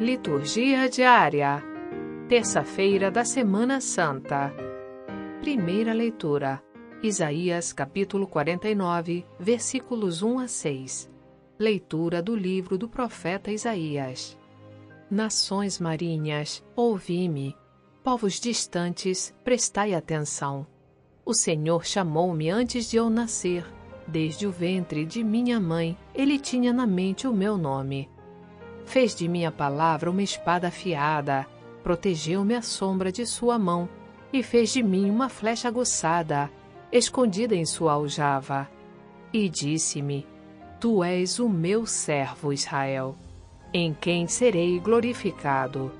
Liturgia diária. Terça-feira da Semana Santa. Primeira leitura. Isaías capítulo 49, versículos 1 a 6. Leitura do livro do profeta Isaías. Nações marinhas, ouvi-me. Povos distantes, prestai atenção. O Senhor chamou-me antes de eu nascer. Desde o ventre de minha mãe, ele tinha na mente o meu nome. Fez de minha palavra uma espada afiada, protegeu-me à sombra de sua mão e fez de mim uma flecha aguçada, escondida em sua aljava. E disse-me: Tu és o meu servo, Israel, em quem serei glorificado.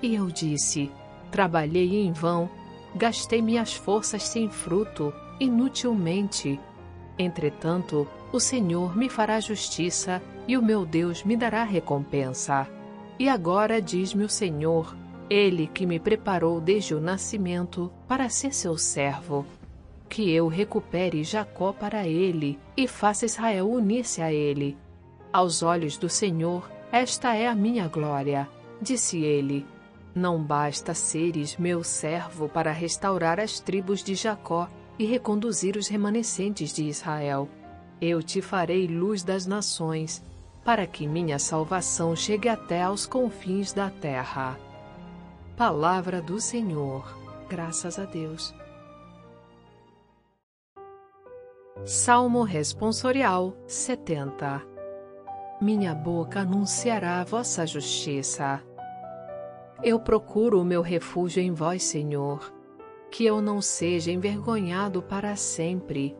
E eu disse: Trabalhei em vão, gastei minhas forças sem fruto, inutilmente. Entretanto, o Senhor me fará justiça e o meu Deus me dará recompensa. E agora diz-me o Senhor, Ele que me preparou desde o nascimento para ser seu servo, que eu recupere Jacó para ele e faça Israel unir-se a ele. Aos olhos do Senhor, esta é a minha glória, disse ele. Não basta seres meu servo para restaurar as tribos de Jacó e reconduzir os remanescentes de Israel. Eu te farei luz das nações, para que minha salvação chegue até aos confins da terra. Palavra do Senhor. Graças a Deus. Salmo Responsorial 70 Minha boca anunciará a vossa justiça. Eu procuro o meu refúgio em vós, Senhor, que eu não seja envergonhado para sempre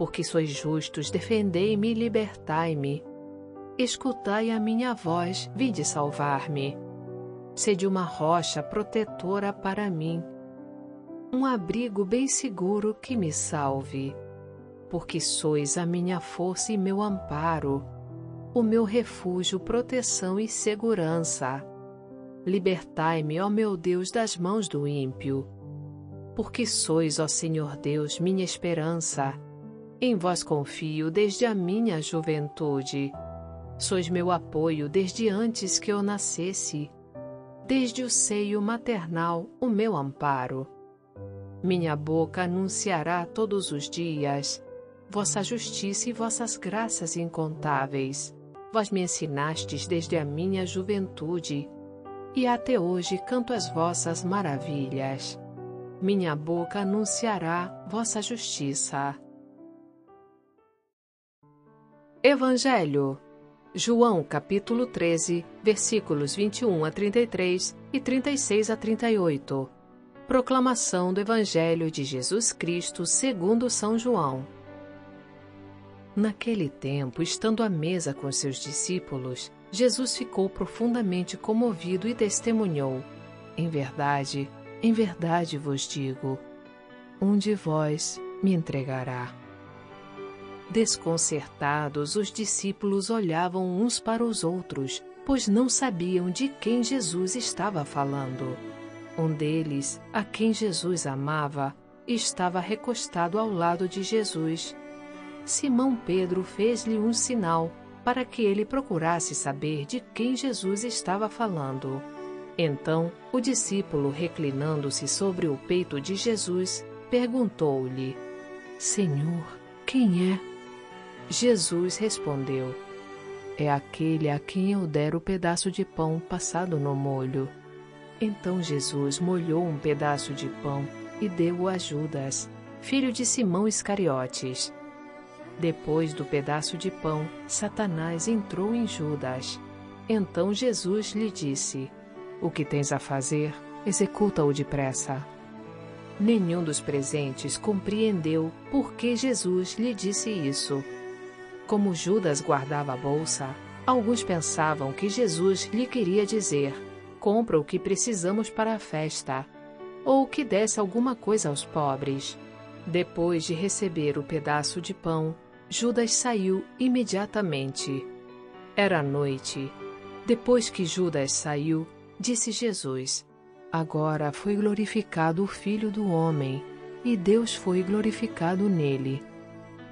porque sois justos, defendei-me e libertai-me. Escutai a minha voz, vinde salvar-me. Sede uma rocha protetora para mim, um abrigo bem seguro que me salve. Porque sois a minha força e meu amparo, o meu refúgio, proteção e segurança. Libertai-me, ó meu Deus, das mãos do ímpio. Porque sois, ó Senhor Deus, minha esperança em vós confio desde a minha juventude. Sois meu apoio desde antes que eu nascesse. Desde o seio maternal, o meu amparo. Minha boca anunciará todos os dias vossa justiça e vossas graças incontáveis. Vós me ensinastes desde a minha juventude, e até hoje canto as vossas maravilhas. Minha boca anunciará vossa justiça. Evangelho. João capítulo 13, versículos 21 a 33 e 36 a 38. Proclamação do Evangelho de Jesus Cristo segundo São João. Naquele tempo, estando à mesa com seus discípulos, Jesus ficou profundamente comovido e testemunhou: Em verdade, em verdade vos digo, um de vós me entregará. Desconcertados, os discípulos olhavam uns para os outros, pois não sabiam de quem Jesus estava falando. Um deles, a quem Jesus amava, estava recostado ao lado de Jesus. Simão Pedro fez-lhe um sinal para que ele procurasse saber de quem Jesus estava falando. Então, o discípulo, reclinando-se sobre o peito de Jesus, perguntou-lhe: Senhor, quem é? Jesus respondeu: É aquele a quem eu der o pedaço de pão passado no molho. Então Jesus molhou um pedaço de pão e deu-o a Judas, filho de Simão Iscariotes. Depois do pedaço de pão, Satanás entrou em Judas. Então Jesus lhe disse: O que tens a fazer, executa-o depressa. Nenhum dos presentes compreendeu por que Jesus lhe disse isso. Como Judas guardava a bolsa, alguns pensavam que Jesus lhe queria dizer: compra o que precisamos para a festa, ou que desse alguma coisa aos pobres. Depois de receber o pedaço de pão, Judas saiu imediatamente. Era noite. Depois que Judas saiu, disse Jesus: Agora foi glorificado o Filho do Homem, e Deus foi glorificado nele.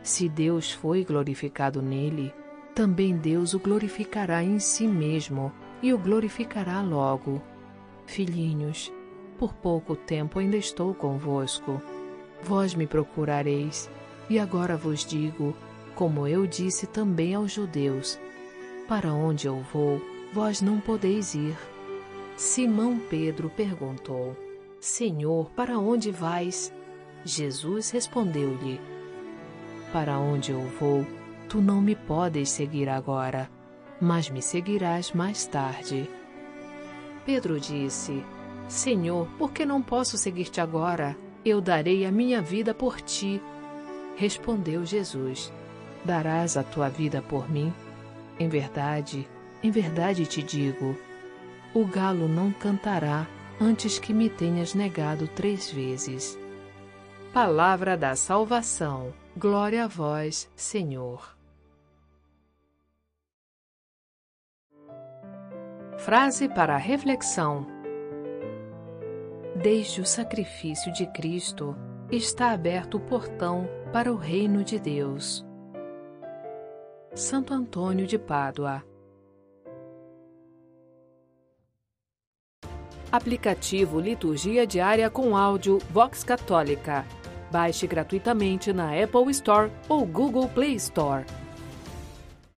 Se Deus foi glorificado nele, também Deus o glorificará em si mesmo, e o glorificará logo. Filhinhos, por pouco tempo ainda estou convosco. Vós me procurareis, e agora vos digo, como eu disse também aos judeus: Para onde eu vou, vós não podeis ir. Simão Pedro perguntou: Senhor, para onde vais? Jesus respondeu-lhe: Para onde eu vou, tu não me podes seguir agora, mas me seguirás mais tarde. Pedro disse: Senhor, por que não posso seguir-te agora? Eu darei a minha vida por ti. Respondeu Jesus: Darás a tua vida por mim? Em verdade, em verdade te digo: o galo não cantará antes que me tenhas negado três vezes. Palavra da salvação. Glória a vós, Senhor. Frase para a reflexão: Desde o sacrifício de Cristo está aberto o portão para o reino de Deus. Santo Antônio de Pádua Aplicativo Liturgia Diária com áudio Vox Católica. Baixe gratuitamente na Apple Store ou Google Play Store.